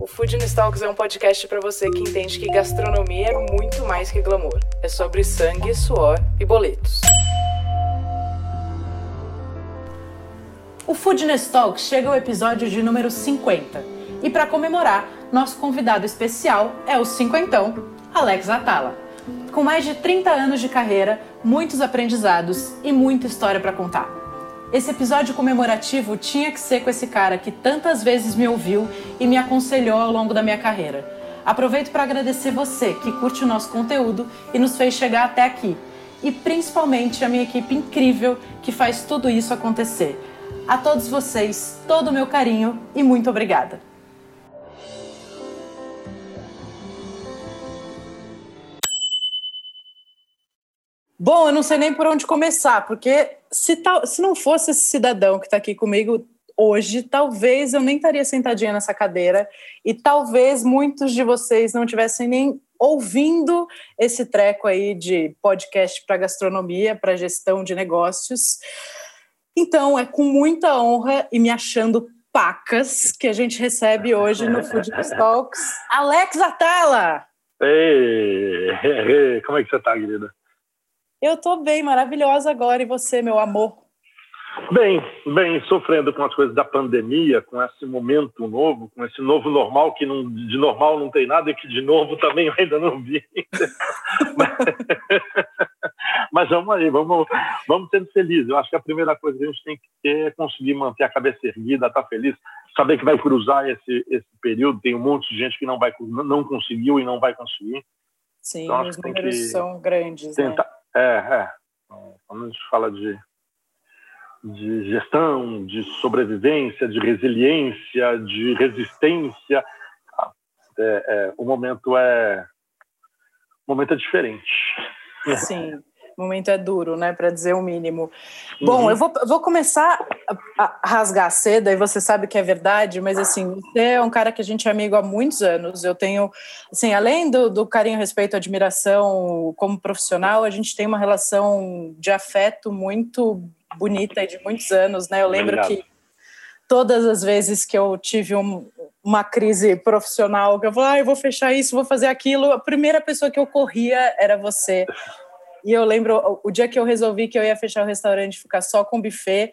O Food Talks é um podcast para você que entende que gastronomia é muito mais que glamour. É sobre sangue, suor e boletos. O Food Talks chega ao episódio de número 50. E para comemorar, nosso convidado especial é o cinquentão, Alex Atala. Com mais de 30 anos de carreira, muitos aprendizados e muita história para contar. Esse episódio comemorativo tinha que ser com esse cara que tantas vezes me ouviu e me aconselhou ao longo da minha carreira. Aproveito para agradecer você que curte o nosso conteúdo e nos fez chegar até aqui. E principalmente a minha equipe incrível que faz tudo isso acontecer. A todos vocês, todo o meu carinho e muito obrigada. Bom, eu não sei nem por onde começar, porque se, tal, se não fosse esse cidadão que está aqui comigo hoje, talvez eu nem estaria sentadinha nessa cadeira e talvez muitos de vocês não tivessem nem ouvindo esse treco aí de podcast para gastronomia, para gestão de negócios. Então, é com muita honra e me achando pacas que a gente recebe hoje no Food Talks Alex Atala. Ei, como é que você está, querida? Eu estou bem, maravilhosa agora. E você, meu amor? Bem, bem, sofrendo com as coisas da pandemia, com esse momento novo, com esse novo normal, que não, de normal não tem nada e que de novo também eu ainda não vi. mas, mas vamos aí, vamos, vamos sendo felizes. Eu acho que a primeira coisa que a gente tem que ter é conseguir manter a cabeça erguida, estar tá feliz, saber que vai cruzar esse, esse período. Tem um monte de gente que não, vai, não conseguiu e não vai conseguir. Sim, então, os números são grandes. Né? Tentar, né? É, é. Quando a gente fala de, de gestão, de sobrevivência, de resiliência, de resistência, é, é, o momento é o momento é diferente. Sim. O momento é duro, né, para dizer o mínimo. Bom, uhum. eu vou, vou começar a rasgar a seda, e você sabe que é verdade, mas assim, você é um cara que a gente é amigo há muitos anos. Eu tenho, assim, além do, do carinho, respeito, admiração como profissional, a gente tem uma relação de afeto muito bonita e de muitos anos, né? Eu lembro Obrigado. que todas as vezes que eu tive um, uma crise profissional, que eu falei, ah, eu vou fechar isso, vou fazer aquilo, a primeira pessoa que eu corria era você. E eu lembro o dia que eu resolvi que eu ia fechar o restaurante e ficar só com buffet.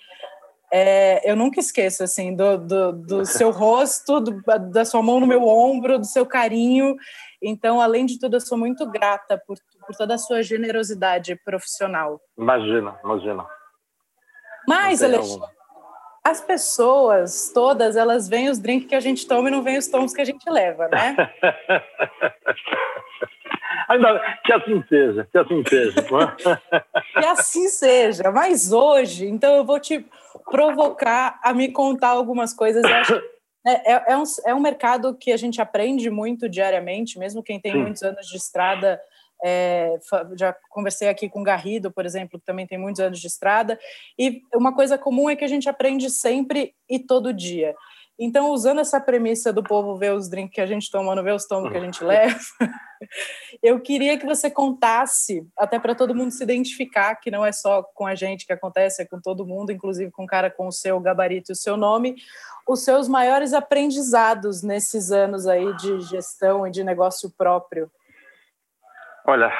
É, eu nunca esqueço assim do, do, do seu rosto, do, da sua mão no meu ombro, do seu carinho. Então, além de tudo, eu sou muito grata por, por toda a sua generosidade profissional. Imagina, imagina. Mas, Alexandre, as pessoas todas, elas veem os drinks que a gente toma e não veem os tons que a gente leva, né? Ainda que assim seja, que assim seja. que assim seja. Mas hoje, então eu vou te provocar a me contar algumas coisas. Acho é, é, é, um, é um mercado que a gente aprende muito diariamente, mesmo quem tem Sim. muitos anos de estrada. É, já conversei aqui com Garrido, por exemplo, que também tem muitos anos de estrada, e uma coisa comum é que a gente aprende sempre e todo dia. Então, usando essa premissa do povo ver os drinks que a gente toma, não ver os tomos que a gente leva, eu queria que você contasse, até para todo mundo se identificar, que não é só com a gente que acontece, é com todo mundo, inclusive com um cara com o seu gabarito e o seu nome, os seus maiores aprendizados nesses anos aí de gestão e de negócio próprio. Olha,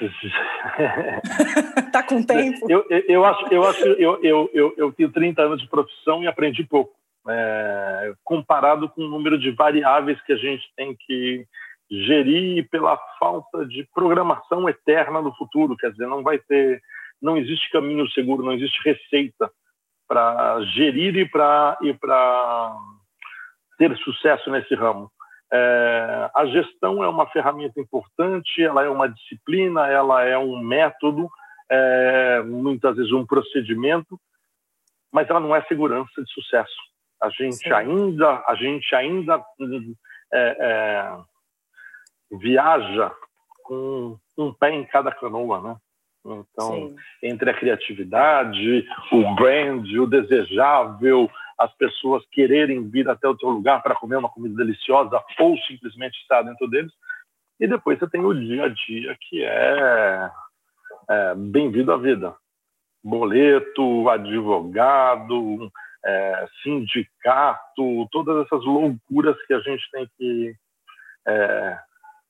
tá com tempo? Eu, eu, eu acho, eu acho, eu, eu, eu, eu tenho 30 anos de profissão e aprendi pouco é, comparado com o número de variáveis que a gente tem que gerir pela falta de programação eterna no futuro. Quer dizer, não vai ter, não existe caminho seguro, não existe receita para gerir e para e para ter sucesso nesse ramo. É, a gestão é uma ferramenta importante, ela é uma disciplina, ela é um método, é, muitas vezes um procedimento, mas ela não é segurança de sucesso. A gente Sim. ainda, a gente ainda é, é, viaja com um pé em cada canoa, né? Então, Sim. entre a criatividade, o brand, o desejável, as pessoas quererem vir até o teu lugar para comer uma comida deliciosa ou simplesmente estar dentro deles. E depois você tem o dia a dia, que é, é bem-vindo à vida. Boleto, advogado, é, sindicato, todas essas loucuras que a gente tem que é,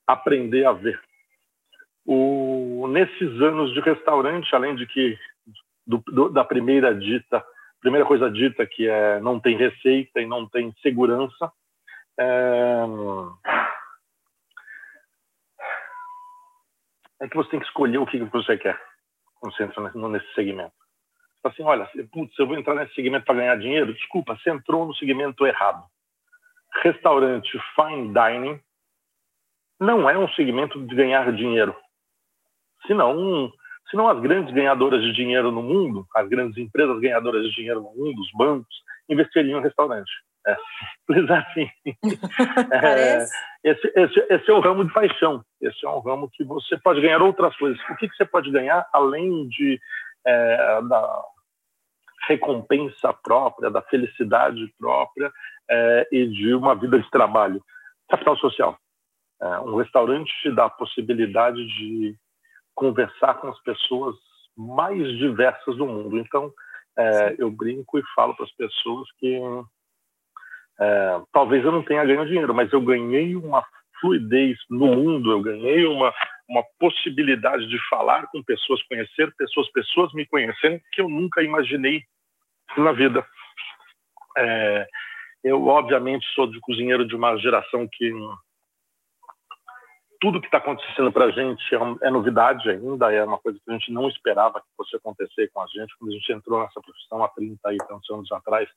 aprender a ver. O, nesses anos de restaurante, além de que do, do, da primeira dita, primeira coisa dita que é não tem receita e não tem segurança, é, é que você tem que escolher o que você quer quando você entra nesse segmento. Assim, olha, putz, eu vou entrar nesse segmento para ganhar dinheiro? Desculpa, você entrou no segmento errado. Restaurante, fine dining, não é um segmento de ganhar dinheiro. Senão, senão as grandes ganhadoras de dinheiro no mundo, as grandes empresas ganhadoras de dinheiro no mundo, os bancos, investiriam em restaurante. É simples assim. é, esse, esse, esse, é o ramo de paixão. Esse é um ramo que você pode ganhar outras coisas. O que, que você pode ganhar além de é, da recompensa própria, da felicidade própria é, e de uma vida de trabalho? Capital social. É, um restaurante te dá a possibilidade de conversar com as pessoas mais diversas do mundo. Então, é, eu brinco e falo para as pessoas que é, talvez eu não tenha ganho dinheiro, mas eu ganhei uma fluidez no mundo, eu ganhei uma, uma possibilidade de falar com pessoas, conhecer pessoas, pessoas me conhecendo que eu nunca imaginei na vida. É, eu, obviamente, sou de cozinheiro de uma geração que tudo que está acontecendo para a gente é, é, novidade ainda, é uma coisa que a gente não esperava que fosse acontecer com a gente. Quando a gente entrou nessa profissão há 30 e tantos anos atrás,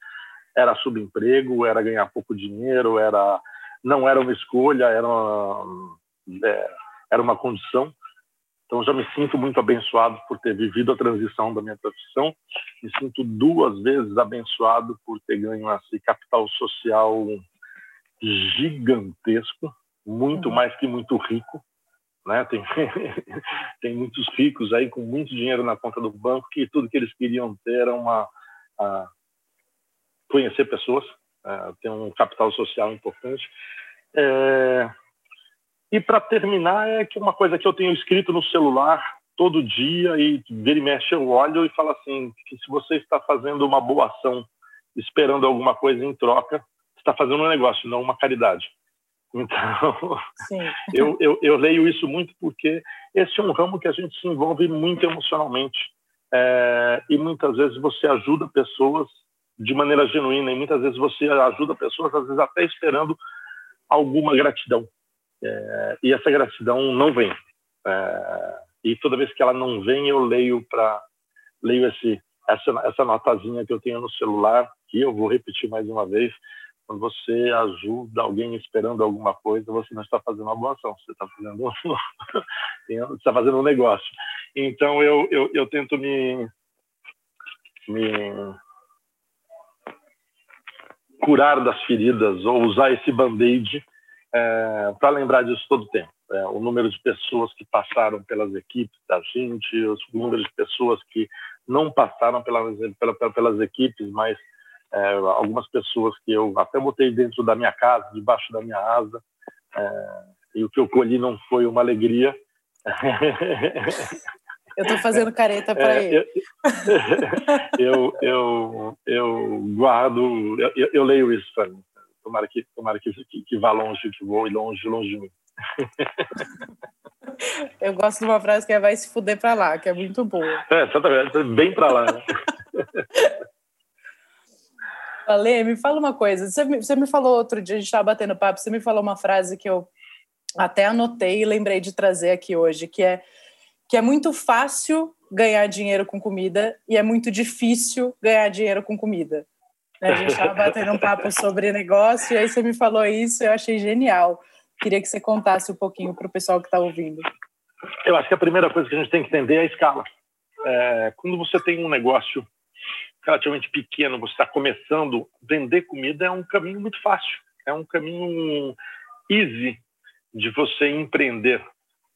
era subemprego, era ganhar pouco dinheiro, era não era uma escolha, era uma, é, era uma condição. Então, já me sinto muito abençoado por ter vivido a transição da minha profissão. Me sinto duas vezes abençoado por ter ganho esse capital social gigantesco, muito uhum. mais que muito rico. Né? Tem, tem muitos ricos aí com muito dinheiro na conta do banco que tudo que eles queriam ter era uma, conhecer pessoas, é, ter um capital social importante. É, e para terminar, é que uma coisa que eu tenho escrito no celular todo dia e vira e mexe eu olho e falo assim, que se você está fazendo uma boa ação, esperando alguma coisa em troca, está fazendo um negócio, não uma caridade. Então, eu, eu, eu, leio isso muito porque esse é um ramo que a gente se envolve muito emocionalmente. É, e muitas vezes você ajuda pessoas de maneira genuína e muitas vezes você ajuda pessoas, às vezes até esperando alguma gratidão. É, e essa gratidão não vem. É, e toda vez que ela não vem, eu leio para leio esse essa essa notazinha que eu tenho no celular que eu vou repetir mais uma vez. Quando você ajuda alguém esperando alguma coisa, você não está fazendo uma boa ação, você está fazendo você está fazendo um negócio. Então eu eu, eu tento me me curar das feridas ou usar esse band-aid é, para lembrar disso todo o tempo. É, o número de pessoas que passaram pelas equipes da gente, o número de pessoas que não passaram pelas, pelas, pelas equipes, mas é, algumas pessoas que eu até botei dentro da minha casa, debaixo da minha asa, é, e o que eu colhi não foi uma alegria. Eu estou fazendo careta para é, ele. Eu, eu, eu, guardo, eu, eu leio isso para mim. Tomara que, tomara que, que, vá longe, que voe longe, longe de mim. Eu gosto de uma frase que é vai se fuder para lá, que é muito boa. É, exatamente, bem para lá. Né? Ale, me fala uma coisa. Você me, você me falou outro dia, a gente estava batendo papo, você me falou uma frase que eu até anotei e lembrei de trazer aqui hoje, que é que é muito fácil ganhar dinheiro com comida e é muito difícil ganhar dinheiro com comida. A gente estava batendo um papo sobre negócio e aí você me falou isso eu achei genial. Queria que você contasse um pouquinho para o pessoal que está ouvindo. Eu acho que a primeira coisa que a gente tem que entender é a escala. É, quando você tem um negócio relativamente pequeno, você está começando, vender comida é um caminho muito fácil. É um caminho easy de você empreender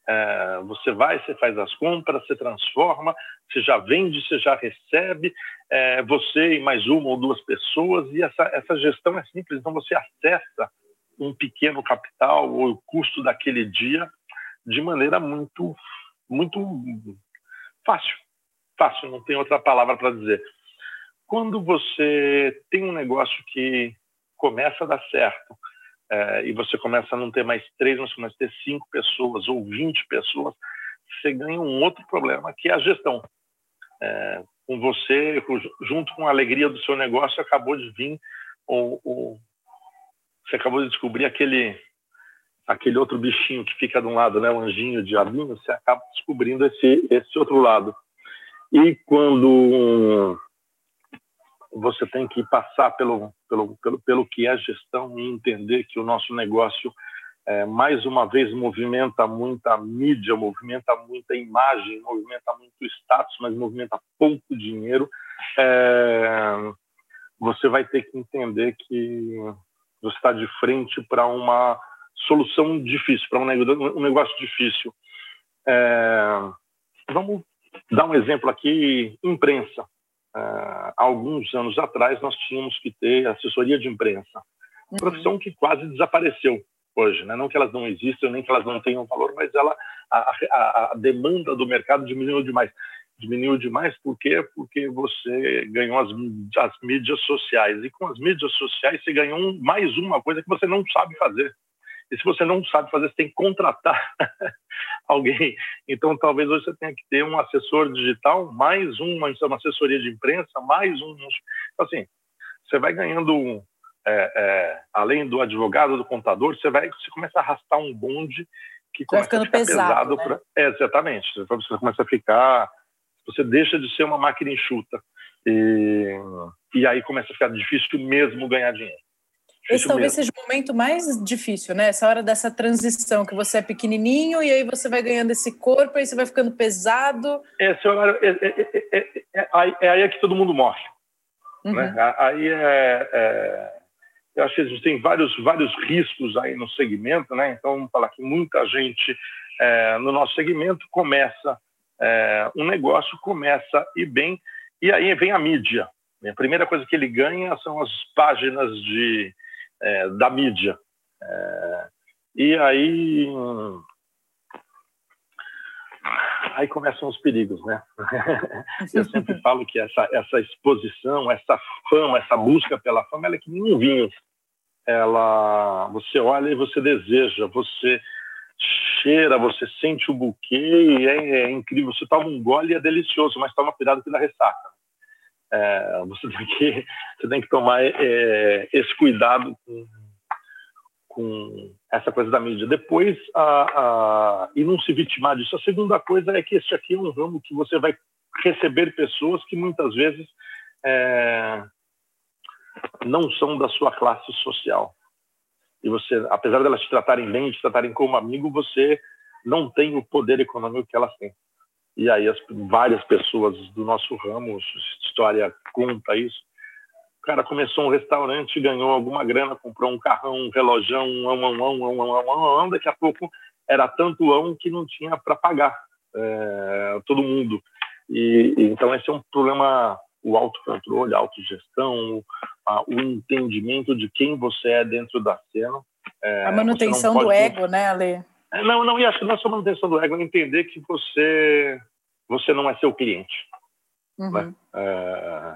É, você vai, você faz as compras, você transforma, você já vende, você já recebe, é, você e mais uma ou duas pessoas, e essa, essa gestão é simples, então você acessa um pequeno capital ou o custo daquele dia de maneira muito, muito fácil. Fácil, não tem outra palavra para dizer. Quando você tem um negócio que começa a dar certo, é, e você começa a não ter mais três, mas começa a ter cinco pessoas ou vinte pessoas, você ganha um outro problema, que é a gestão. É, com você, junto com a alegria do seu negócio, acabou de vir o, o, você acabou de descobrir aquele aquele outro bichinho que fica de um lado, né, o anjinho, o diabinho, você acaba descobrindo esse esse outro lado. E quando você tem que passar pelo, pelo, pelo, pelo que é gestão e entender que o nosso negócio, é, mais uma vez, movimenta muita mídia, movimenta muita imagem, movimenta muito status, mas movimenta pouco dinheiro, é, você vai ter que entender que você está de frente para uma solução difícil, para um negócio difícil. É, vamos dar um exemplo aqui: imprensa. Uh, alguns anos atrás, nós tínhamos que ter assessoria de imprensa, uhum. profissão que quase desapareceu hoje. Né? Não que elas não existam, nem que elas não tenham valor, mas ela, a, a, a demanda do mercado diminuiu demais. Diminuiu demais por quê? Porque você ganhou as, as mídias sociais. E com as mídias sociais, você ganhou mais uma coisa que você não sabe fazer. E se você não sabe fazer, você tem que contratar alguém. Então, talvez você tenha que ter um assessor digital, mais uma, uma assessoria de imprensa, mais um. Então, assim, você vai ganhando, é, é, além do advogado, do contador, você vai, você começa a arrastar um bonde que vai ficando pesado. pesado né? pra, é, exatamente. Você começa a ficar. Você deixa de ser uma máquina enxuta. E, e aí começa a ficar difícil mesmo ganhar dinheiro. Esse talvez mesmo. seja o momento mais difícil, né? Essa hora dessa transição, que você é pequenininho e aí você vai ganhando esse corpo, aí você vai ficando pesado. Esse horário, é, é, é, é aí é que todo mundo morre. Uhum. Né? Aí é, eu acho que existem vários, vários riscos aí no segmento, né? Então, vamos falar que muita gente no nosso segmento começa um negócio, começa e bem, e aí vem a mídia. A primeira coisa que ele ganha são as páginas de, é, da mídia. É, e aí aí começam os perigos, né? Eu sempre falo que essa, essa exposição, essa fama, essa busca pela fama, ela é que nem um vinho. Ela, você olha e você deseja, você cheira, você sente o buquê é, é incrível. Você toma um gole e é delicioso, mas toma cuidado que dá ressaca. É, você, tem que, você tem que tomar é, esse cuidado com, com, essa coisa da mídia. Depois, a, a, e não se vitimar disso. A segunda coisa é que este aqui é um ramo que você vai receber pessoas que muitas vezes é, não são da sua classe social. E você, apesar delas te tratarem bem, te tratarem como amigo, você não tem o poder econômico que elas têm e aí as, várias pessoas do nosso ramo, história conta isso. O cara começou um restaurante, ganhou alguma grana, comprou um carrão, um relojão, um ão, um ão, um ão, um ão, daqui a pouco era tanto ão que não tinha para pagar é, todo mundo. E, então esse é um problema, o autocontrole, a autogestão, a, o entendimento de quem você é dentro da cena. É, a manutenção do ego, né, Ale? É, não, não, e acho que não é só manutenção do ego, é entender que você, você não é seu cliente. Uhum. Né? É,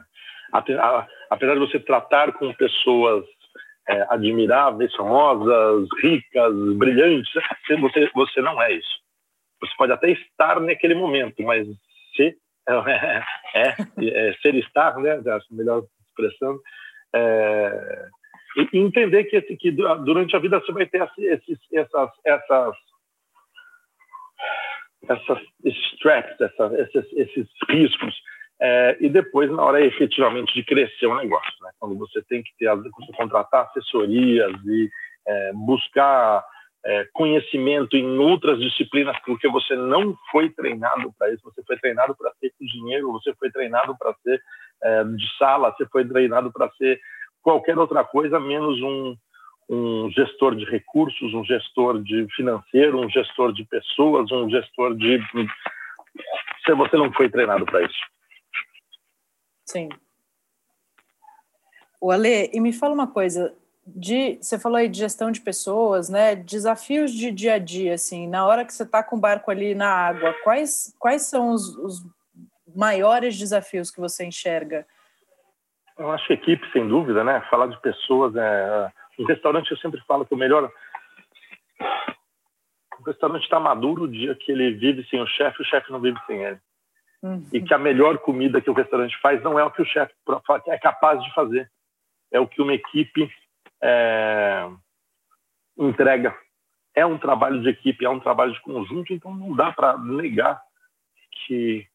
apesar de você tratar com pessoas é, admiráveis, famosas, ricas, brilhantes, você, você não é isso. Você pode até estar naquele momento, mas se é, é, é ser estar, né, acho a melhor expressão, é, e entender que, que durante a vida você vai ter esses, essas, essas, essas, esses traps, esses, esses riscos, é, e depois na hora efetivamente de crescer o negócio, né? quando você tem que ter, contratar assessorias e é, buscar é, conhecimento em outras disciplinas, porque você não foi treinado para isso, você foi treinado para ser cozinheiro, você foi treinado para ser é, de sala, você foi treinado para ser qualquer outra coisa menos um, um gestor de recursos, um gestor de financeiro, um gestor de pessoas, um gestor de. Se você não foi treinado para isso. Sim. O Ale, e me fala uma coisa, de, você falou aí de gestão de pessoas, né? Desafios de dia a dia, assim, na hora que você está com o barco ali na água, quais, quais são os, os maiores desafios que você enxerga? Eu acho que equipe, sem dúvida, né? Falar de pessoas é um restaurante, eu sempre falo que o melhor. O restaurante está maduro o dia que ele vive sem o chefe, o chefe não vive sem ele. Uhum. E que a melhor comida que o restaurante faz não é o que o chefe é capaz de fazer, é o que uma equipe é, entrega. É um trabalho de equipe, é um trabalho de conjunto, então não dá para negar que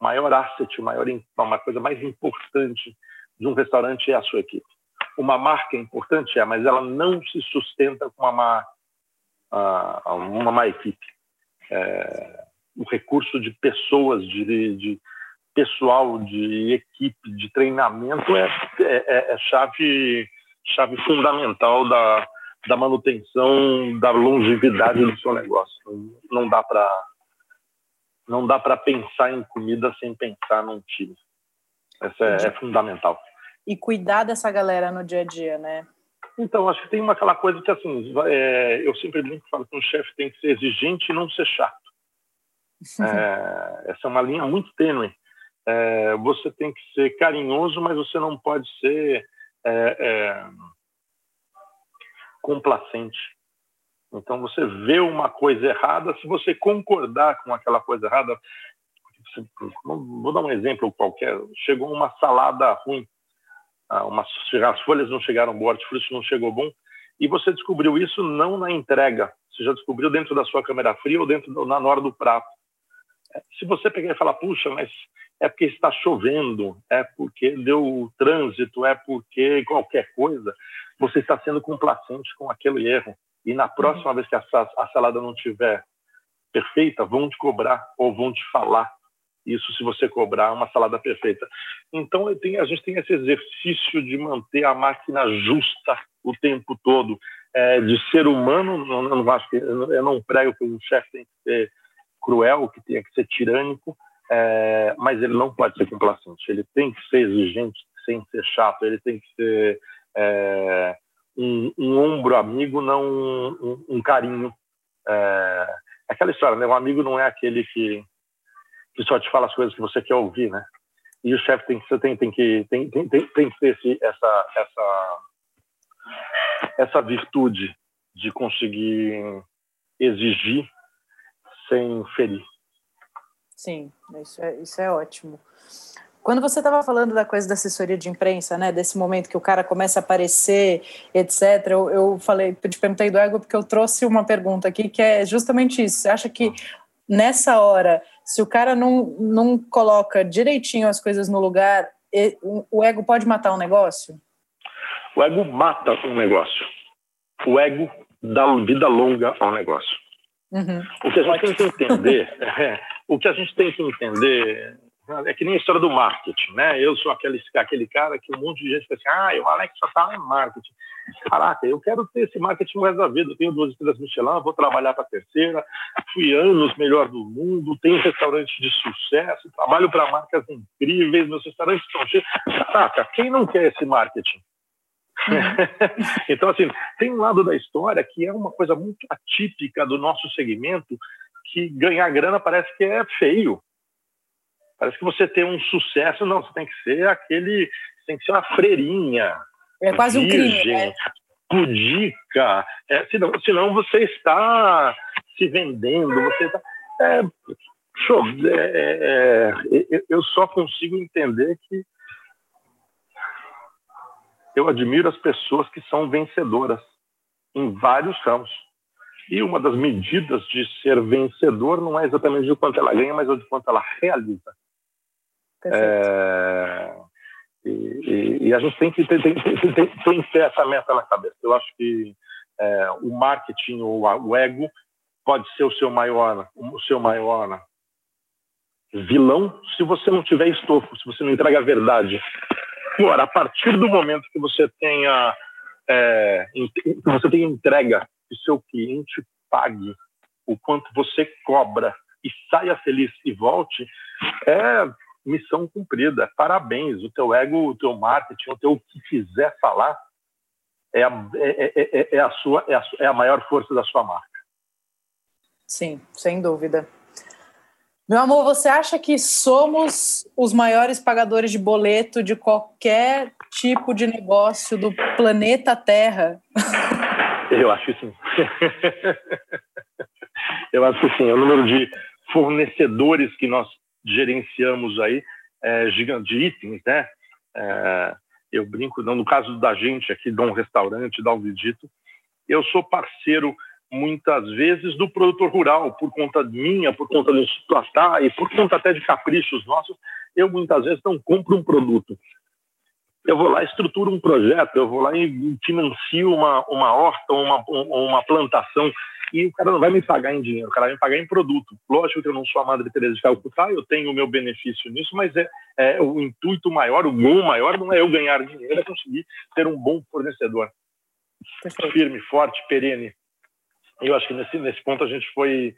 o maior asset, maior, uma coisa mais importante de um restaurante é a sua equipe uma marca importante, é, mas ela não se sustenta com uma má, uma má equipe. É, o recurso de pessoas, de, de, pessoal, de equipe, de treinamento é, é, é chave, chave fundamental da, da manutenção da longevidade do seu negócio. Não dá para não dá para pensar em comida sem pensar num time. Essa é, é fundamental e cuidar dessa galera no dia a dia, né? Então, acho que tem uma, aquela coisa que, assim, é, eu sempre brinco falo que um chefe tem que ser exigente e não ser chato. É, essa é uma linha muito tênue. É, você tem que ser carinhoso, mas você não pode ser é, é, complacente. Então, você vê uma coisa errada, se você concordar com aquela coisa errada, vou dar um exemplo qualquer, chegou uma salada ruim, uma, as folhas não chegaram boas, o hortifruti não chegou bom, e você descobriu isso não na entrega, você já descobriu dentro da sua câmera fria ou dentro do, na hora do prato. É, se você pegar e falar, puxa, mas é porque está chovendo, é porque deu trânsito, é porque qualquer coisa, você está sendo complacente com aquele erro. E na próxima uhum. vez que a, a salada não estiver perfeita, vão te cobrar ou vão te falar isso se você cobrar uma salada perfeita. Então tenho, a gente tem esse exercício de manter a máquina justa o tempo todo, é, de ser humano. Não, não acho que, eu não prego que um chefe tem que ser cruel, que tenha que ser tirânico, é, mas ele não pode ser complacente. Ele tem que ser exigente sem ser chato. Ele tem que ser é, um, um, ombro amigo, não um, um carinho. É, aquela história, né? Um amigo não é aquele que que só te fala as coisas que você quer ouvir, né? E o chefe tem que tem, tem que tem, tem, tem, tem que ter esse, essa essa essa virtude de conseguir exigir sem ferir. Sim, isso é, isso é ótimo. Quando você estava falando da coisa da assessoria de imprensa, né, desse momento que o cara começa a aparecer, etc., eu, eu falei, te perguntei do ego porque eu trouxe uma pergunta aqui que é justamente isso. Você acha que nessa hora se o cara não, não coloca direitinho as coisas no lugar, o ego pode matar um negócio? O ego mata um negócio. O ego dá vida longa ao negócio. Uhum. O que a gente tem que entender, é, o que a gente tem que entender é que nem a história do marketing, né? Eu sou aquele, aquele cara que um monte de gente fala assim, ah, o Alex só tá em marketing. Caraca, eu quero ter esse marketing resto da vida. Eu tenho duas estrelas Michelin, vou trabalhar para a terceira, fui anos melhor do mundo, tenho restaurantes de sucesso, trabalho para marcas incríveis, meus restaurantes estão cheios. Caraca, quem não quer esse marketing? então, assim, tem um lado da história que é uma coisa muito atípica do nosso segmento, que ganhar grana parece que é feio. Parece que você tem um sucesso, não, você tem que ser aquele, tem que ser uma freirinha. É quase virgem, um crime, né? Pudica, é, senão, senão você está se vendendo, você está. É, show, é, é, eu só consigo entender que eu admiro as pessoas que são vencedoras em vários ramos. E uma das medidas de ser vencedor não é exatamente de quanto ela ganha, mas é de quanto ela realiza. É, e, e, a gente tem que, tem, tem, tem, tem, que ter essa meta na cabeça. Eu acho que é, o marketing, o, o, ego, pode ser o seu maior, o seu maior vilão se você não tiver estofo, se você não entrega a verdade. Agora, a partir do momento que você tenha é, você tem entrega que seu cliente pague o quanto você cobra e saia feliz e volte, é missão cumprida. Parabéns, o teu ego, o teu marketing, o teu que quiser falar é a, é, é, é, a sua, é, a, é a maior força da sua marca. Sim, sem dúvida. Meu amor, você acha que somos os maiores pagadores de boleto de qualquer tipo de negócio do planeta Terra? Eu acho que sim. Eu acho que sim. O número de fornecedores que nós gerenciamos aí é de itens, né? É, eu brinco, não, no caso da gente aqui, de um restaurante, da Alvidito, eu sou parceiro muitas vezes do produtor rural, por conta minha, por conta do Platá e por conta até de caprichos nossos, eu muitas vezes não compro um produto. Eu vou lá, estruturo um projeto, eu vou lá e financio uma, uma horta, uma, uma plantação, e o cara não vai me pagar em dinheiro, o cara vai me pagar em produto. Lógico que eu não sou a Madre Teresa de Calcutá, eu tenho o meu benefício nisso, mas é, é o intuito maior, o gol maior não é eu ganhar dinheiro, é conseguir ter um bom fornecedor. Perfeito. Firme, forte, perene. Eu acho que nesse, nesse ponto a gente foi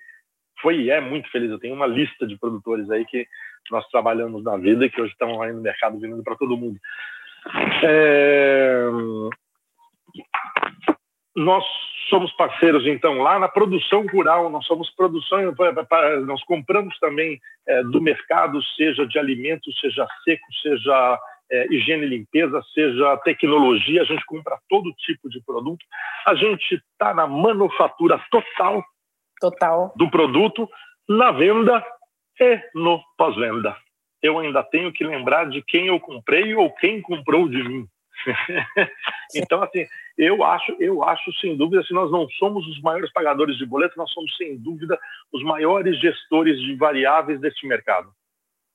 foi e é muito feliz. Eu tenho uma lista de produtores aí que nós trabalhamos na vida e que hoje estão aí no mercado vindo para todo mundo. É... Nós somos parceiros, então, lá na produção rural, nós somos produção, nós compramos também é, do mercado, seja de alimentos, seja seco, seja é, higiene e limpeza, seja tecnologia, a gente compra todo tipo de produto. A gente está na manufatura total, total do produto, na venda e no pós-venda. Eu ainda tenho que lembrar de quem eu comprei ou quem comprou de mim. então, assim, eu acho, eu acho sem dúvida, se nós não somos os maiores pagadores de boleto, nós somos sem dúvida os maiores gestores de variáveis deste mercado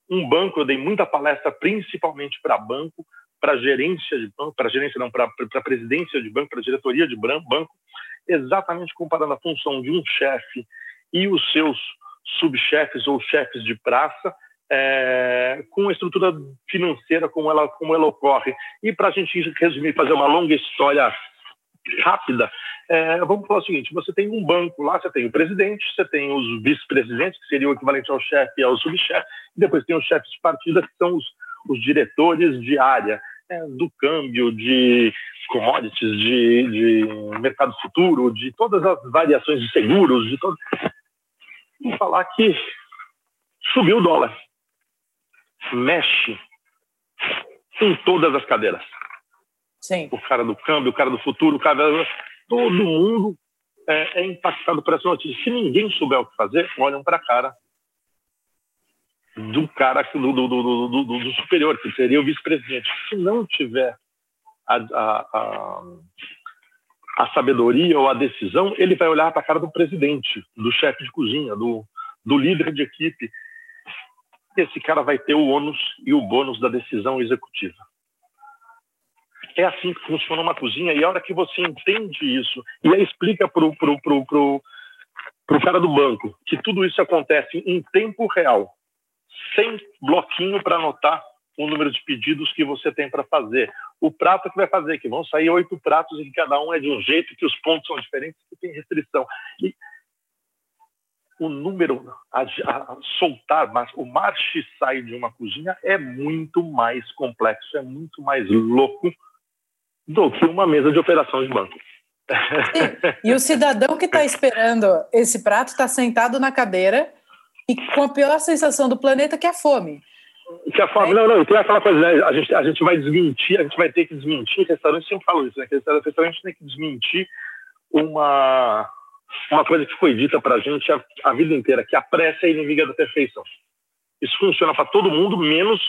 um banco, eu dei muita palestra principalmente para banco, para gerência de banco, para gerência não, para presidência de banco, para diretoria de banco, exatamente comparando a função de um chefe e os seus subchefes ou chefes de praça é, com a estrutura financeira como ela, como ela ocorre. E para a gente resumir, fazer uma longa história rápida, é, vamos falar o seguinte: você tem um banco lá, você tem o presidente, você tem os vice-presidentes, que seria o equivalente ao chefe e ao subchefe, e depois tem os chefes de partida, que são os, os diretores de área, é, do câmbio, de commodities, de, de mercado futuro, de todas as variações de seguros, de todo. Vamos falar que subiu o dólar. Mexe em todas as cadeiras. Sim. O cara do câmbio, o cara do futuro, o cara todo mundo é, é impactado por essa notícia. Se ninguém souber o que fazer, olham para a cara do cara do, do, do, do, superior, que seria o vice-presidente. Se não tiver a, a, a, a, sabedoria ou a decisão, ele vai olhar para a cara do presidente, do chefe de cozinha, do, do líder de equipe. Esse cara vai ter o ônus e o bônus da decisão executiva. É assim que funciona uma cozinha. E a hora que você entende isso e explica para o pro, pro, pro, pro cara do banco que tudo isso acontece em tempo real, sem bloquinho para anotar o número de pedidos que você tem para fazer. O prato que vai fazer, que vão sair oito pratos e cada um é de um jeito, que os pontos são diferentes, que tem restrição. E o número a, a soltar, mas o marche sai de uma cozinha é muito mais complexo, é muito mais louco do que uma mesa de operação de banco. E, e o cidadão que está esperando esse prato está sentado na cadeira e com a pior sensação do planeta, que é a fome. Que a fome, é. não, não, tem aquela coisa, né? A gente, a gente vai desmentir, a gente vai ter que desmentir, restaurante sempre fala isso, né? Que restaurante tem que desmentir uma, uma coisa que foi dita para a gente a, a vida inteira, que a pressa é inimiga da perfeição. Isso funciona para todo mundo, menos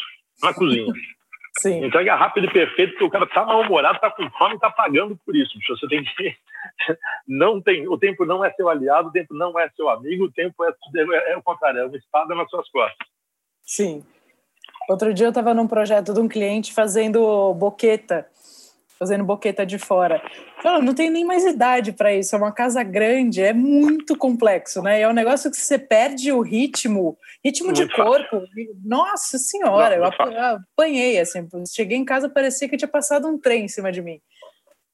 na cozinha. Sim. Entrega rápido e perfeito, porque o cara tá mal-humorado, tá com fome, tá pagando por isso. Você tem que. Não tem, o tempo não é seu aliado, o tempo não é seu amigo, o tempo é, é, é o contrário, é uma espada nas suas costas. Sim. Outro dia eu estava num projeto de um cliente fazendo boqueta fazendo boqueta de fora. Fala, não tem nem mais idade para isso, é uma casa grande, é muito complexo, né? É um negócio que você perde o ritmo, ritmo de corpo. Nossa senhora, não, eu apanhei assim, cheguei em casa parecia que tinha passado um trem em cima de mim.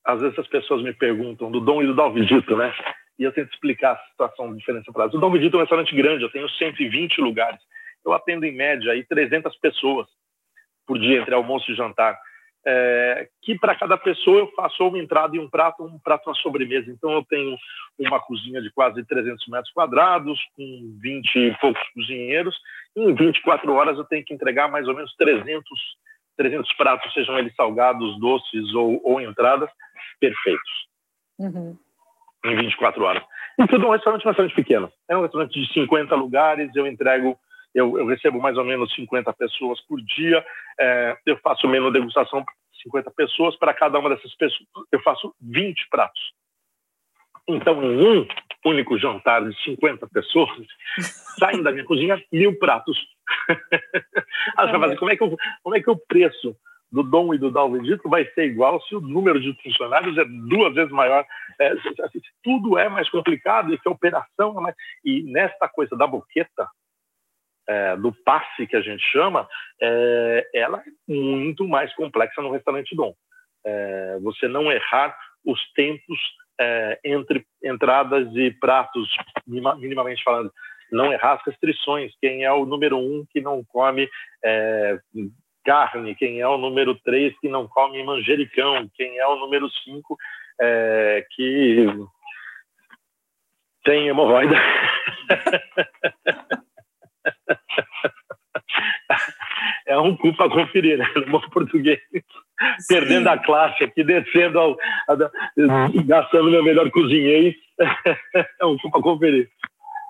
às vezes as pessoas me perguntam do Dom e do Dalvidito, né? E eu tento explicar a situação, a diferença para elas. O Dom Vidito é um restaurante grande, eu tenho 120 lugares. Eu atendo em média aí 300 pessoas por dia entre almoço e jantar é, que para cada pessoa eu faço uma entrada e um prato, um prato uma sobremesa. Então eu tenho uma cozinha de quase 300 metros quadrados, com 20 e poucos cozinheiros. Em 24 horas eu tenho que entregar mais ou menos 300, 300 pratos, sejam eles salgados, doces ou, ou entradas, perfeitos. Uhum. Em 24 horas. E tudo um restaurante, um restaurante pequeno. É um restaurante de 50 lugares, eu entrego eu, eu, recebo mais ou menos 50 pessoas por dia, é, eu faço menu degustação para 50 pessoas, para cada uma dessas pessoas eu faço 20 pratos. Então, em um único jantar de 50 pessoas, saem da minha cozinha mil pratos. Aí você vai como é, que eu, como é que o preço do Dom e do Dalvedito vai ser igual se o número de funcionários é duas vezes maior. É, assim, tudo é mais complicado e que a operação é mais... E nesta coisa da boqueta, é, do passe que a gente chama, é, ela é muito mais complexa no restaurante Dom. É, você não errar os tempos é, entre entradas e pratos, minimamente falando, não errar as restrições. Quem é o número um que não come é, carne, quem é o número três que não come manjericão, quem é o número cinco é, que tem hemorroida. é um cu para conferir, né? No bom português. Sim. Perdendo a classe aqui, descendo, ao, a, gastando meu melhor cozinheiro. é um cu para conferir.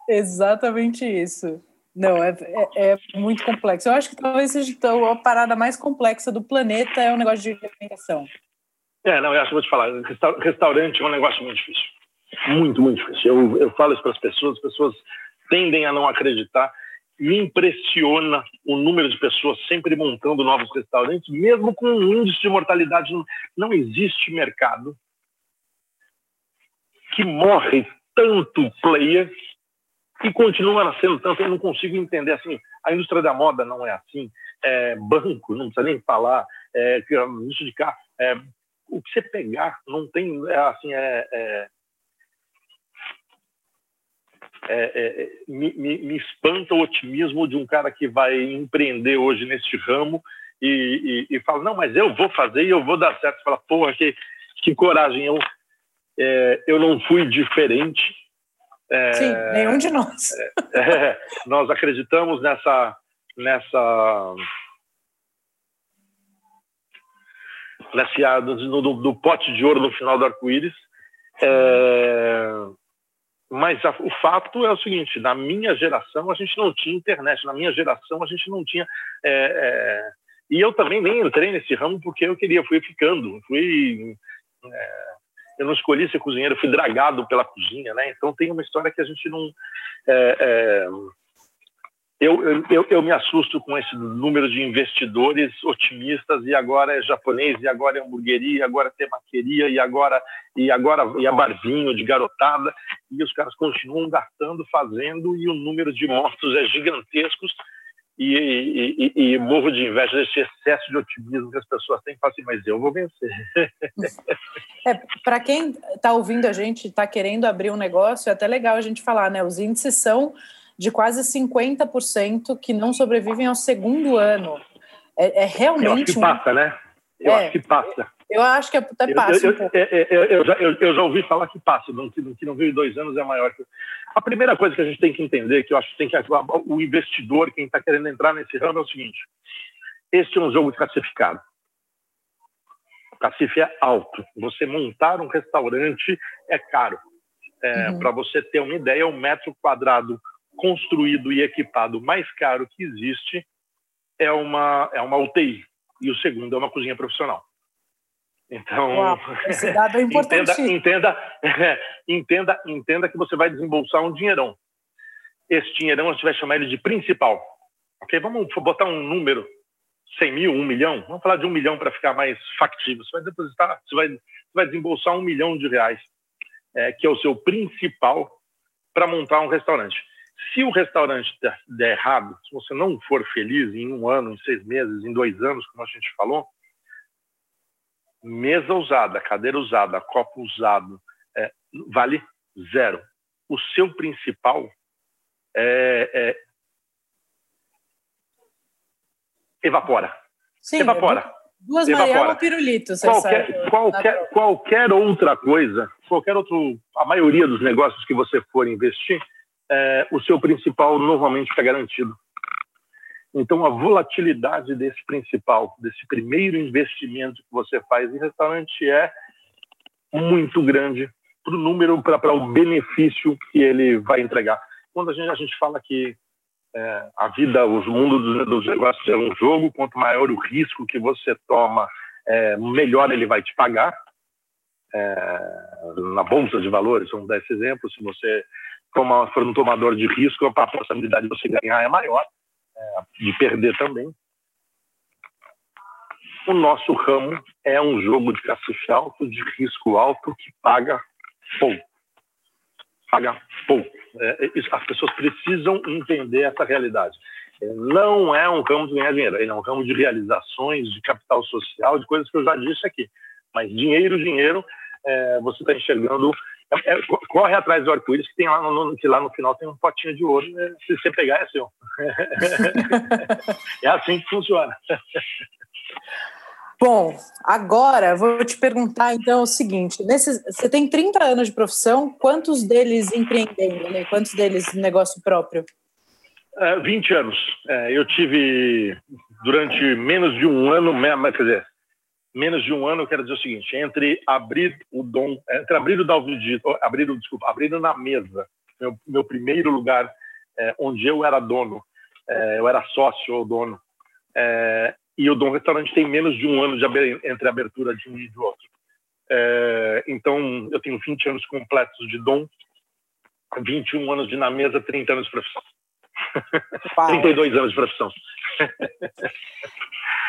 Exatamente isso. Não, é, é, é, muito complexo. Eu acho que talvez seja a parada mais complexa do planeta é o negócio de alimentação. É, não, eu acho que vou te falar. Restaurante é um negócio muito difícil. Muito, muito difícil. Eu, eu falo isso para as pessoas, as pessoas tendem a não acreditar me impressiona o número de pessoas sempre montando novos restaurantes, mesmo com um índice de mortalidade. Não existe mercado que morre tanto player e continua nascendo tanto. Eu não consigo entender assim. A indústria da moda não é assim. É, banco, não precisa nem falar. É, indústria de carro. É, o que você pegar não tem é, assim é, é é, é, me, me, me, espanta o otimismo de um cara que vai empreender hoje neste ramo e, e, e fala, não, mas eu vou fazer e eu vou dar certo. Você fala, porra, que, que coragem. Eu, é, eu não fui diferente. É, Sim, nenhum de nós. Nós acreditamos nessa, nessa nesse, no, do, do pote de ouro no final do arco-íris. É, mas a, o fato é o seguinte: na minha geração a gente não tinha internet, na minha geração a gente não tinha. É, é, e eu também nem entrei nesse ramo porque eu queria, fui ficando, fui. É, eu não escolhi ser cozinheiro, fui dragado pela cozinha, né? Então tem uma história que a gente não. É, é, eu, eu, eu, me assusto com esse número de investidores otimistas e agora é japonês e agora é hamburgueria, e agora é temaqueria e agora e agora e a barzinho de garotada e os caras continuam gastando, fazendo e o número de mortos é gigantesco e, e, e, e morro de inveja desse excesso de otimismo que as pessoas têm, assim, mas eu vou vencer. É, Para quem está ouvindo a gente, está querendo abrir um negócio, é até legal a gente falar, né? Os índices são de quase 50% que não sobrevivem ao segundo ano. É, é realmente. Eu acho que passa, né? Eu é, acho que passa. Eu acho que até passa. Eu, eu, eu, eu, já, eu, já, ouvi falar que passa, que, que não veio dois anos é maior. A primeira coisa que a gente tem que entender, que eu acho que tem que o investidor, quem está querendo entrar nesse ramo, é o seguinte: este é um jogo de classificado. O cacife é alto. Você montar um restaurante é caro. É, uhum. Para você ter uma ideia, um metro quadrado construído e equipado mais caro que existe é uma, é uma UTI. E o segundo é uma cozinha profissional. Então, Uau, esse dado é importante. entenda, entenda, entenda, entenda que você vai desembolsar um dinheirão. Esse dinheirão a gente vai chamar ele de principal. Ok? Vamos botar um número, 100 mil, um milhão. Vamos falar de um milhão para ficar mais factível. Você vai depositar, você vai, você vai desembolsar um milhão de reais, é, que é o seu principal para montar um restaurante. Se o restaurante der errado, se você não for feliz em um ano, em seis meses, em dois anos, como a gente falou, mesa usada, cadeira usada, copo usado, é, vale zero. O seu principal é, é evapora. Sim, evapora. Duas evapora. pirulito, qualquer, qualquer, qualquer outra coisa, qualquer outro, a maioria dos negócios que você for investir, é, o seu principal normalmente fica garantido. Então, a volatilidade desse principal, desse primeiro investimento que você faz em restaurante é muito grande para o número, para o benefício que ele vai entregar. Quando a gente, a gente fala que é, a vida, os mundos dos, dos, negócios é um jogo, quanto maior o risco que você toma, é, melhor ele vai te pagar. É, na bolsa de valores, vamos dar esse exemplo, se você toma, for um tomador de risco, a possibilidade de você ganhar é maior é, de perder também. O nosso ramo é um jogo de cacife alto, de risco alto, que paga pouco. Paga pouco. É, as pessoas precisam entender essa realidade. Não é um ramo de ganhar dinheiro, é um ramo de realizações, de capital social, de coisas que eu já disse aqui. Mas dinheiro, dinheiro, é, você está enxergando é, corre atrás do arco-íris que tem lá no, que lá no final tem um potinho de ouro, né? se você pegar é seu. é assim que funciona. Bom, agora vou te perguntar então o seguinte: nesses, você tem 30 anos de profissão, quantos deles empreendendo, né? quantos deles negócio próprio? É, 20 anos. É, eu tive durante menos de um ano, quer dizer, menos de um ano, eu quero dizer o seguinte: entre abrir o dom, entre abrir o Dalvidito, abrir o, desculpa, abrir na mesa, meu, meu primeiro lugar, é, onde eu era dono, é, eu era sócio ou dono, é, e o Dom Restaurante tem menos de um ano de, entre a abertura de um e do outro. Então, eu tenho 20 anos completos de Dom, 21 anos de na mesa, 30 anos de profissão. 32 anos de profissão.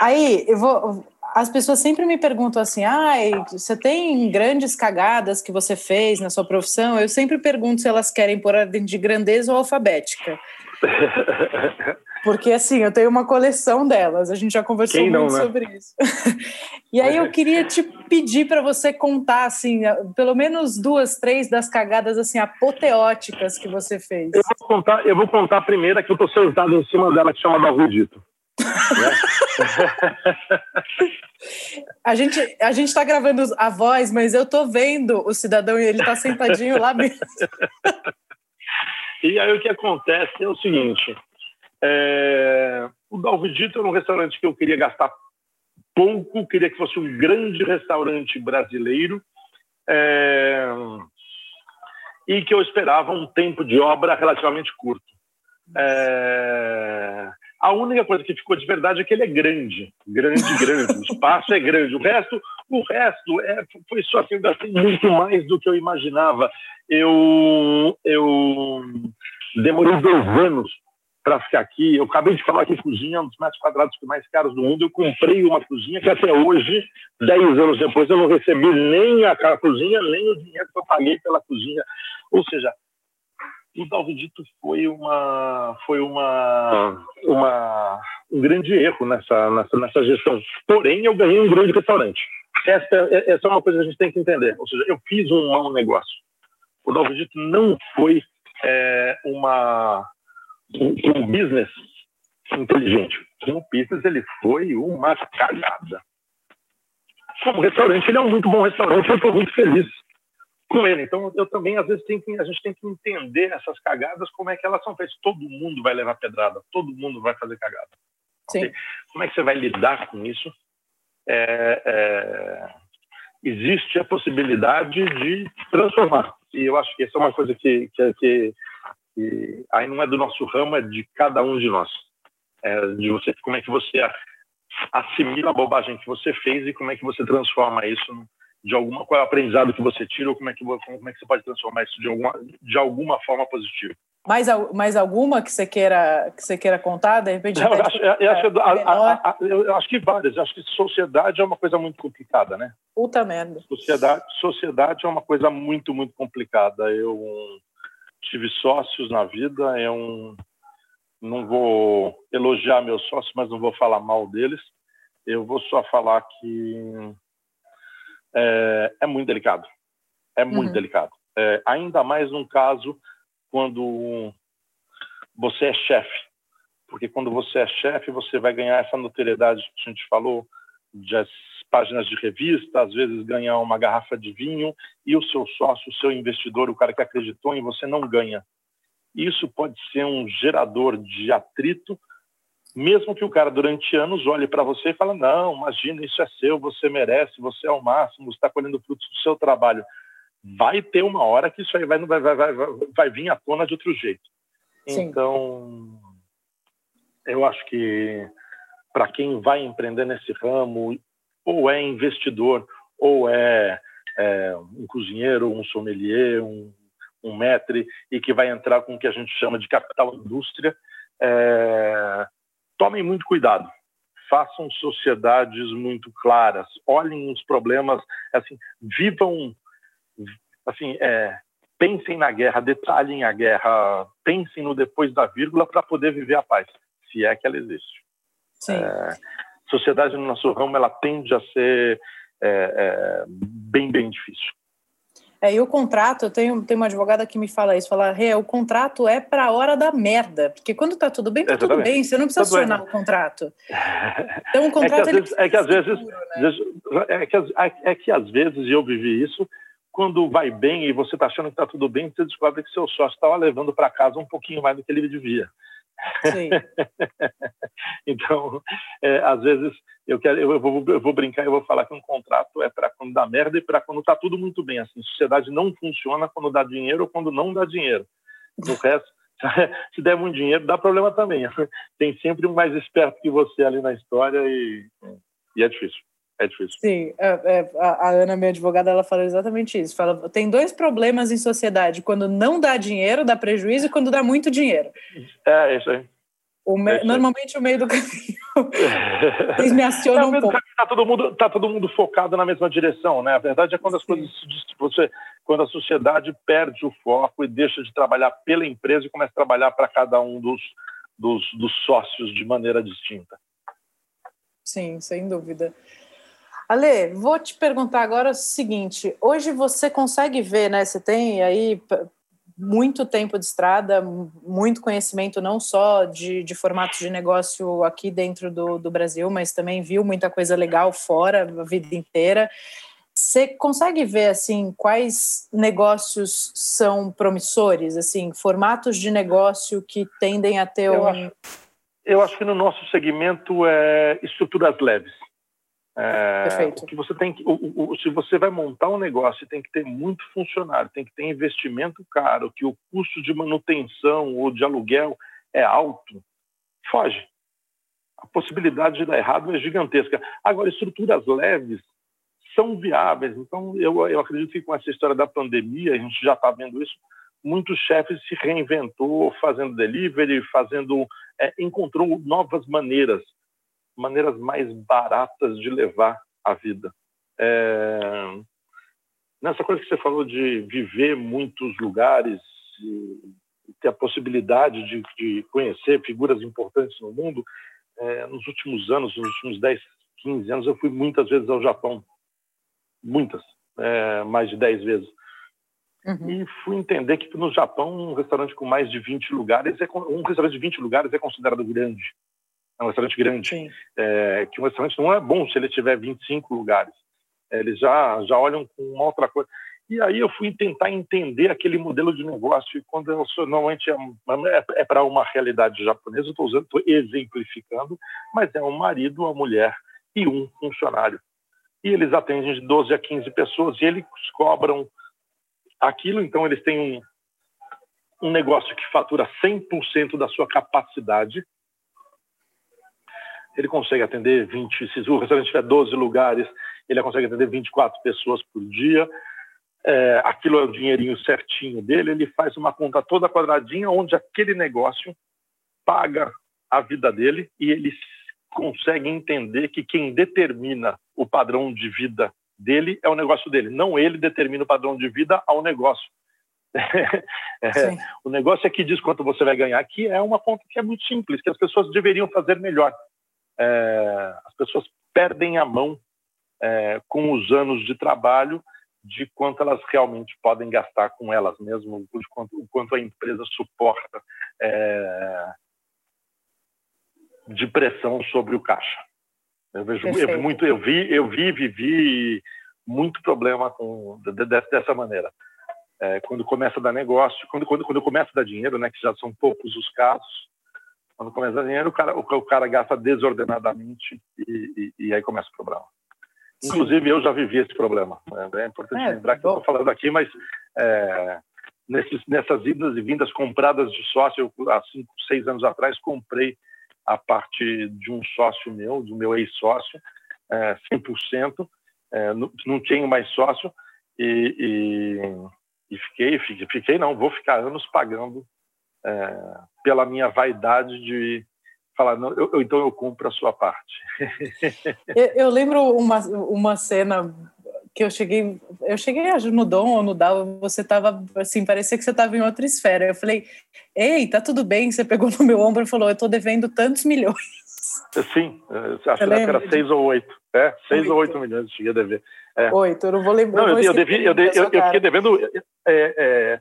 Aí, eu vou, as pessoas sempre me perguntam assim: ah, você tem grandes cagadas que você fez na sua profissão? Eu sempre pergunto se elas querem por ordem de grandeza ou alfabética. Porque assim, eu tenho uma coleção delas, a gente já conversou não, muito né? sobre isso. e aí eu queria te pedir para você contar assim, pelo menos duas, três das cagadas assim apoteóticas que você fez. Eu vou contar, eu vou contar a primeira que eu estou sentado em cima dela que chama Dalrudito. a gente a gente está gravando a voz, mas eu estou vendo o cidadão e ele está sentadinho lá mesmo. e aí o que acontece é o seguinte: é, o Dalvidito era um restaurante que eu queria gastar pouco, queria que fosse um grande restaurante brasileiro. É, e que eu esperava um tempo de obra relativamente curto. É, a única coisa que ficou de verdade é que ele é grande, grande, grande. O espaço é grande. O resto, o resto é, foi só eu gastei muito mais do que eu imaginava. Eu, eu demorei dois anos para ficar aqui. Eu acabei de falar que cozinha é um dos metros quadrados mais caros do mundo. Eu comprei uma cozinha que até hoje, dez anos depois, eu não recebi nem a cozinha, nem o dinheiro que eu paguei pela cozinha. Ou seja, o Dalvidito foi uma foi uma, uma um grande erro nessa, nessa nessa gestão. Porém, eu ganhei um grande restaurante. Essa, essa é uma coisa que a gente tem que entender. Ou seja, eu fiz um mau negócio. O Dalvidito não foi é, uma um, um business inteligente. Um business ele foi uma cagada. Como restaurante, ele é um muito bom restaurante. Eu estou muito feliz com ele. Então, eu também, às vezes, tem que, a gente tem que entender essas cagadas, como é que elas são feitas. Todo mundo vai levar pedrada, todo mundo vai fazer cagada. Okay? Como é que você vai lidar com isso? É, é, existe a possibilidade de transformar. E eu acho que essa é uma coisa que, que, que, que aí não é do nosso ramo, é de cada um de nós. É de você, como é que você assimila a bobagem que você fez e como é que você transforma isso de alguma qual é o aprendizado que você tira ou como é que como é que você pode transformar isso de alguma de alguma forma positiva? Mais mais alguma que você queira que você queira contar? De repente eu acho, eu, acho, a, a, eu acho que várias. Eu acho que sociedade é uma coisa muito complicada né? Puta merda. Sociedade sociedade é uma coisa muito muito complicada. Eu tive sócios na vida eu não vou elogiar meus sócios mas não vou falar mal deles. Eu vou só falar que é, é muito delicado. É muito uhum. delicado. É, ainda mais num caso quando você é chefe. Porque quando você é chefe, você vai ganhar essa notoriedade que a gente falou, de páginas de revista, às vezes ganhar uma garrafa de vinho, e o seu sócio, o seu investidor, o cara que acreditou em você, não ganha. Isso pode ser um gerador de atrito, mesmo que o cara durante anos olhe para você e fale: não, imagina, isso é seu, você merece, você é o máximo, você está colhendo frutos do seu trabalho. Vai ter uma hora que isso aí vai, vai, vai, vai, vai vir à tona de outro jeito. Sim. Então, eu acho que para quem vai empreender nesse ramo, ou é investidor, ou é, é um cozinheiro, um sommelier, um, um maître, e que vai entrar com o que a gente chama de capital indústria, é, tomem muito cuidado, façam sociedades muito claras, olhem os problemas, assim, vivam, assim, é, pensem na guerra, detalhem a guerra, pensem no depois da vírgula para poder viver a paz, se é que ela existe. Sim. É, sociedade no nosso ramo ela tende a ser é, é, bem, bem difícil. É, e o contrato, eu tenho, tenho uma advogada que me fala isso, fala, Rê, o contrato é para a hora da merda, porque quando tá tudo bem, tá tudo bem, você não precisa acionar o contrato. Então o contrato... É que às vezes, é que, né? é, que, às vezes, eu vivi isso, quando vai bem e você está achando que está tudo bem, você descobre que seu sócio estava levando para casa um pouquinho mais do que ele devia. então, é, às vezes, eu, quero, eu, vou, eu vou brincar, eu vou falar que um contrato é para quando dá merda e para quando está tudo muito bem. Assim, sociedade não funciona quando dá dinheiro ou quando não dá dinheiro. No resto, se der muito dinheiro, dá problema também. Tem sempre um mais esperto que você ali na história e, e é difícil. É difícil. Sim, é, é, a, a, Ana, minha advogada, ela fala exatamente isso. Fala, tem dois problemas em sociedade: quando não dá dinheiro, dá prejuízo, e quando dá muito dinheiro. É, é isso aí. O me... é normalmente o meio do caminho. Eles me acionam um pouco. Tá todo, mundo, tá todo mundo focado na mesma direção, né? A verdade é quando as Sim. coisas você, quando a sociedade perde o foco e deixa de trabalhar pela empresa e começa a trabalhar para cada um dos, dos, dos sócios de maneira distinta. Sim, sem dúvida. Ale, vou te perguntar agora o seguinte: hoje você consegue ver, né? Você tem aí muito tempo de estrada, muito conhecimento não só de, de formatos de negócio aqui dentro do, do Brasil, mas também viu muita coisa legal fora a vida inteira. Você consegue ver assim quais negócios são promissores, assim formatos de negócio que tendem a ter eu um... Acho, eu acho que no nosso segmento é estruturas leves. É, o que você tem que, o, o, se você vai montar um negócio, tem que ter muito funcionário, tem que ter investimento caro, que o custo de manutenção ou de aluguel é alto, foge. A possibilidade de dar errado é gigantesca. Agora, estruturas leves são viáveis. Então, eu, eu acredito que com essa história da pandemia, a gente já está vendo isso, muitos chefes se reinventou fazendo delivery, fazendo, é, encontrou novas maneiras maneiras mais baratas de levar a vida. É... Nessa coisa que você falou de viver muitos lugares e ter a possibilidade de, de conhecer figuras importantes no mundo, é, nos últimos anos, nos últimos 10, 15 anos, eu fui muitas vezes ao Japão. Muitas, é, mais de 10 vezes. Uhum. E fui entender que no Japão, um restaurante com mais de 20 lugares, é, um restaurante de 20 lugares é considerado grande é um restaurante grande, é, que um restaurante não é bom se ele tiver 25 lugares. É, eles já, já olham com uma outra coisa. E aí eu fui tentar entender aquele modelo de negócio, e quando eu sou, normalmente é, é, é para uma realidade japonesa, estou usando, estou exemplificando, mas é um marido, uma mulher e um funcionário. E eles atendem de 12 a 15 pessoas e eles cobram aquilo, então eles têm um, um negócio que fatura 100% da sua capacidade, ele consegue atender 20, se o restaurante tiver 12 lugares, ele consegue atender 24 pessoas por dia. É, aquilo é o dinheirinho certinho dele, ele faz uma conta toda quadradinha, onde aquele negócio paga a vida dele e ele consegue entender que quem determina o padrão de vida dele é o negócio dele, não ele determina o padrão de vida ao negócio. é, o negócio é que diz quanto você vai ganhar, que é uma conta que é muito simples, que as pessoas deveriam fazer melhor é, as pessoas perdem a mão é, com os anos de trabalho de quanto elas realmente podem gastar com elas mesmas, de quanto, o quanto a empresa suporta é, de pressão sobre o caixa. Eu vejo eu vi muito, eu vi, eu vi, vivi muito problema com dessa maneira. É, quando começa a dar negócio, quando, quando, quando começa a dar dinheiro, né, que já são poucos os casos, quando começa a dinheiro, o cara, o, o cara gasta desordenadamente e, e, e aí começa o problema. Inclusive, eu já vivi esse problema. É, é importante é, lembrar que eu estou falando aqui, mas é, nesses, nessas idas e vindas compradas de sócio, eu, há cinco, seis anos atrás, comprei a parte de um sócio meu, do meu ex-sócio, é, 100%, é, não, não tenho mais sócio, e, e, e, fiquei, fiquei, fiquei, não, vou ficar anos pagando é, pela minha vaidade de falar, não, eu, eu, então eu compro a sua parte. eu, eu, lembro uma, uma cena que eu cheguei, eu cheguei no Dom ou no Dal, você estava assim, parecia que você estava em outra esfera. Eu falei, ei, tá tudo bem? Você pegou no meu ombro e falou, eu estou devendo tantos milhões. Sim, acho que era seis ou oito. É, seis oito. ou oito milhões eu cheguei a dever. É. Oito, eu não vou lembrar. Não, eu, eu, devi, eu, eu, eu, fiquei devendo. É, é,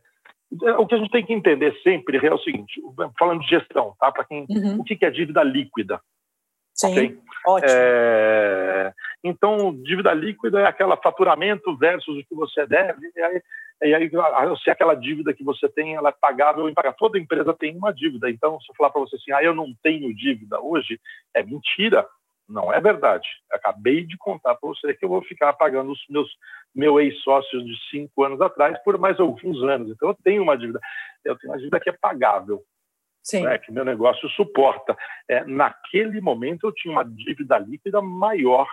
o que a gente tem que entender sempre é o seguinte, falando de gestão, tá? Para quem, uhum. o que é dívida líquida? Sim, okay? ótimo. É, então, dívida líquida é aquela faturamento versus o que você deve, e aí, e aí se aquela dívida que você tem ela é pagável e pagar. Toda empresa tem uma dívida. Então, se eu falar para você assim, ah, eu não tenho dívida hoje, é mentira. Não é verdade. Acabei de contar para você que eu vou ficar pagando os meus meu ex-sócio de cinco anos atrás por mais alguns anos. Então eu tenho uma dívida, eu tenho uma dívida que é pagável, né, que meu negócio suporta. É, naquele momento eu tinha uma dívida líquida maior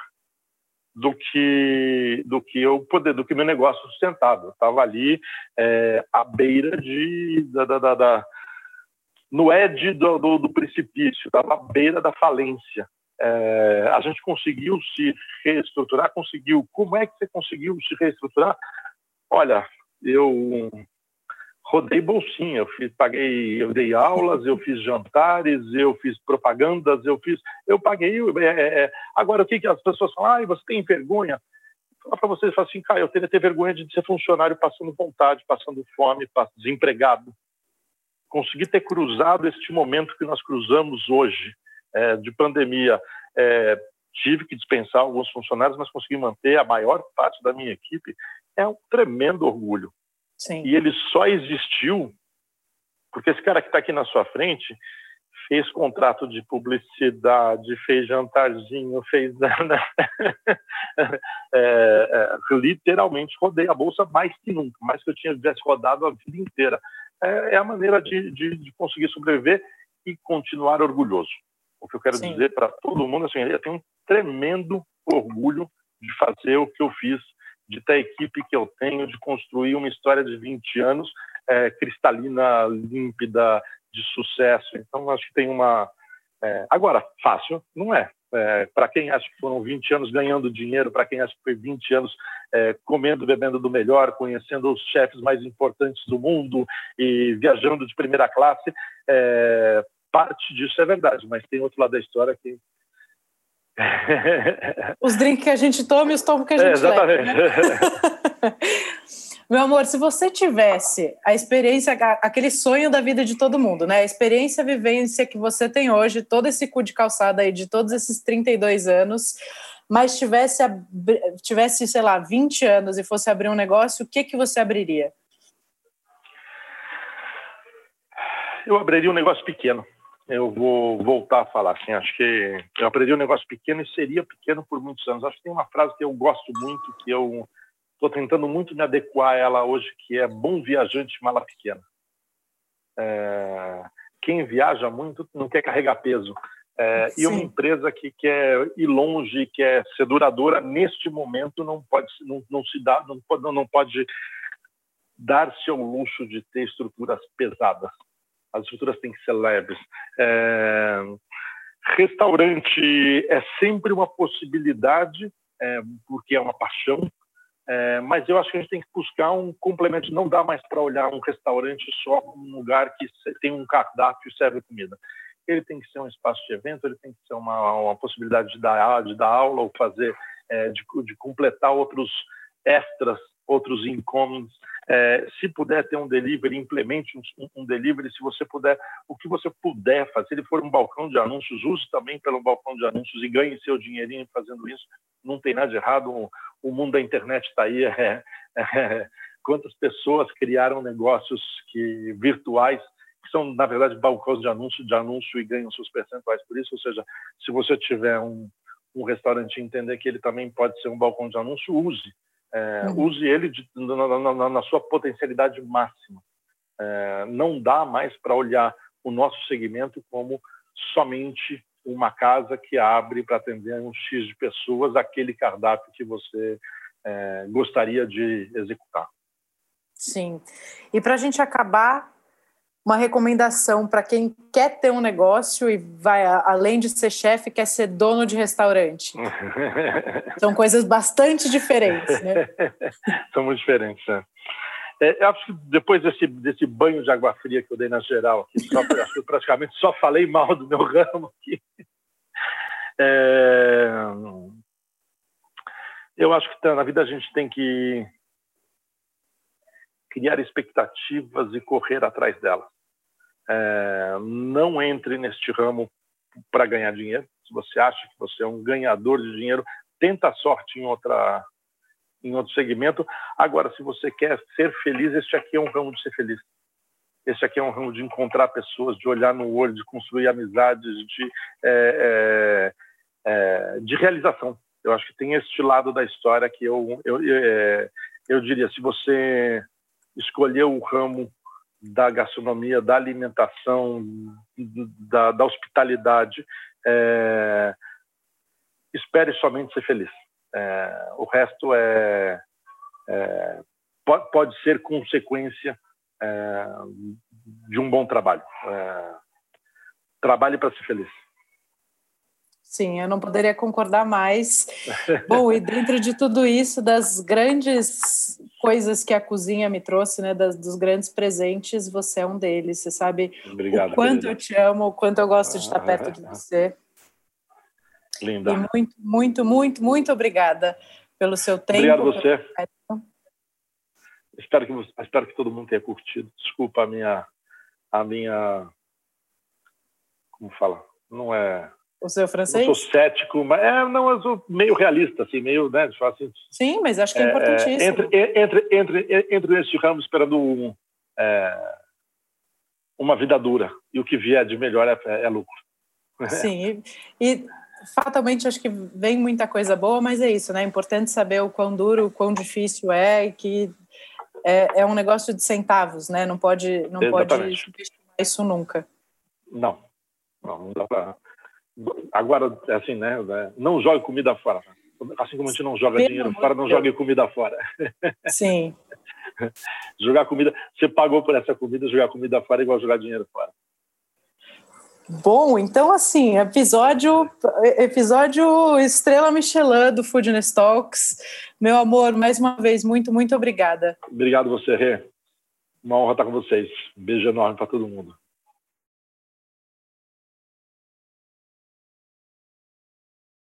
do que do que eu poder do que meu negócio sustentava. Eu estava ali é, à beira de da, da, da, da no edge do, do, do precipício, estava à beira da falência é, a gente conseguiu se reestruturar, conseguiu. Como é que você conseguiu se reestruturar? Olha, eu rodei bolsinha, eu fiz, paguei, eu dei aulas, eu fiz jantares, eu fiz propagandas, eu fiz, eu paguei. É, é, é. agora o que, que as pessoas falam? Ah, você tem vergonha? Falar para vocês, falo assim, cara, eu teria ter vergonha de ser funcionário passando vontade, passando fome, desempregado. Consegui ter cruzado este momento que nós cruzamos hoje é, de pandemia, é, tive que dispensar alguns funcionários, mas consegui manter a maior parte da minha equipe. É um tremendo orgulho. Sim. E ele só existiu porque esse cara que está aqui na sua frente fez contrato de publicidade, fez jantarzinho, fez. é, é, literalmente rodei a bolsa mais que nunca, mais que eu tinha tivesse rodado a vida inteira. É, é a maneira de, de, de conseguir sobreviver e continuar orgulhoso. O que eu quero Sim. dizer para todo mundo assim, eu tenho um tremendo orgulho de fazer o que eu fiz, de ter a equipe que eu tenho, de construir uma história de 20 anos é, cristalina, límpida, de sucesso. Então, acho que tem uma. É, agora, fácil não é. é para quem acha que foram 20 anos ganhando dinheiro, para quem acha que foi 20 anos é, comendo, bebendo do melhor, conhecendo os chefes mais importantes do mundo e viajando de primeira classe, é, parte disso é verdade, mas tem outro lado da história que. os drinks que a gente toma e os tomos que a gente é, exatamente. leva. Né? Meu amor, se você tivesse a experiência, aquele sonho da vida de todo mundo, né? A experiência, a vivência que você tem hoje, todo esse cu de calçada aí de todos esses 32 anos, mas tivesse, tivesse sei lá, 20 anos e fosse abrir um negócio, o que, que você abriria? Eu abriria um negócio pequeno eu vou voltar a falar assim, acho que eu aprendi um negócio pequeno e seria pequeno por muitos anos. Acho que tem uma frase que eu gosto muito, que eu estou tentando muito me adequar a ela hoje, que é bom viajante, mala pequena. É, quem viaja muito não quer carregar peso. É, e uma empresa que quer ir longe, quer ser duradoura, neste momento não pode, não, não se dá, não pode, não pode dar-se ao luxo de ter estruturas pesadas as estruturas têm que ser leves. É, restaurante é sempre uma possibilidade, é, porque é uma paixão, é, mas eu acho que a gente tem que buscar um complemento. Não dá mais para olhar um restaurante só como um lugar que tem um cardápio e serve comida. Ele tem que ser um espaço de evento, ele tem que ser uma, uma possibilidade de dar, de dar aula ou fazer é, de, de, completar outros extras, outros incômodos. É, se puder ter um delivery, implemente um, um, delivery. Se você puder, o que você puder fazer, se ele for um balcão de anúncios, use também pelo balcão de anúncios e ganhe seu dinheirinho fazendo isso. Não tem nada de errado. O, o mundo da internet está aí. É, é, quantas pessoas criaram negócios que virtuais que são na verdade balcões de anúncio de anúncio e ganham seus percentuais por isso ou seja se você tiver um, um restaurante entender que ele também pode ser um balcão de anúncio use é, uhum. use ele de, na, na, na, sua potencialidade máxima é, não dá mais para olhar o nosso segmento como somente uma casa que abre para atender um x de pessoas aquele cardápio que você é, gostaria de executar Sim. E para a gente acabar, uma recomendação para quem quer ter um negócio e vai, além de ser chefe, quer ser dono de restaurante. São coisas bastante diferentes, né? São muito diferentes, né? É, eu acho que depois desse, desse banho de água fria que eu dei na geral, aqui, só, eu praticamente só falei mal do meu ramo aqui. É, eu acho que na vida a gente tem que criar expectativas e correr atrás delas. É, não entre neste ramo para ganhar dinheiro. Se você acha que você é um ganhador de dinheiro, tenta a sorte em outra em outro segmento. Agora, se você quer ser feliz, este aqui é um ramo de ser feliz. Esse aqui é um ramo de encontrar pessoas, de olhar no olho, de construir amizades, de, é, é, é de realização. Eu acho que tem este lado da história que eu, eu, eu, é, eu diria, se você escolheu o ramo da gastronomia, da alimentação, da, da hospitalidade, é, espere somente ser feliz. É, o resto é, é pode, pode, ser consequência é, de um bom trabalho. É, trabalhe para ser feliz. Sim, eu não poderia concordar mais. Bom, e dentro de tudo isso, das grandes coisas que a cozinha me trouxe, né, das, dos grandes presentes, você é um deles. Você sabe Obrigado, o quanto querida. eu te amo, o quanto eu gosto de estar perto de você. Linda. E muito, muito, muito, muito obrigada pelo seu tempo. Obrigado você. Espero que, espero que todo mundo tenha curtido. Desculpa a minha, a minha, como fala, não é o seu francês? Eu sou cético, mas é, não, eu sou meio realista, assim, meio, né, assim, Sim, mas acho que é, é importantíssimo. Entre, entre, entre, entre nesse ramo esperando um, é, uma vida dura, e o que vier de melhor é, é lucro. Sim, e, e fatalmente acho que vem muita coisa boa, mas é isso, né? É importante saber o quão duro, o quão difícil é, e que é, é um negócio de centavos, né? Não pode, não Exatamente. pode isso nunca. Não, não, não dá para Agora, assim, né? Não jogue comida fora. Assim como a gente não joga Pelo dinheiro fora, não jogue comida fora. Sim. jogar comida, você pagou por essa comida, jogar comida fora é igual jogar dinheiro fora. Bom, então assim, episódio episódio Estrela Michelin do Foodness Talks. Meu amor, mais uma vez, muito, muito obrigada. Obrigado você, Rê. Uma honra estar com vocês. beijo enorme para todo mundo.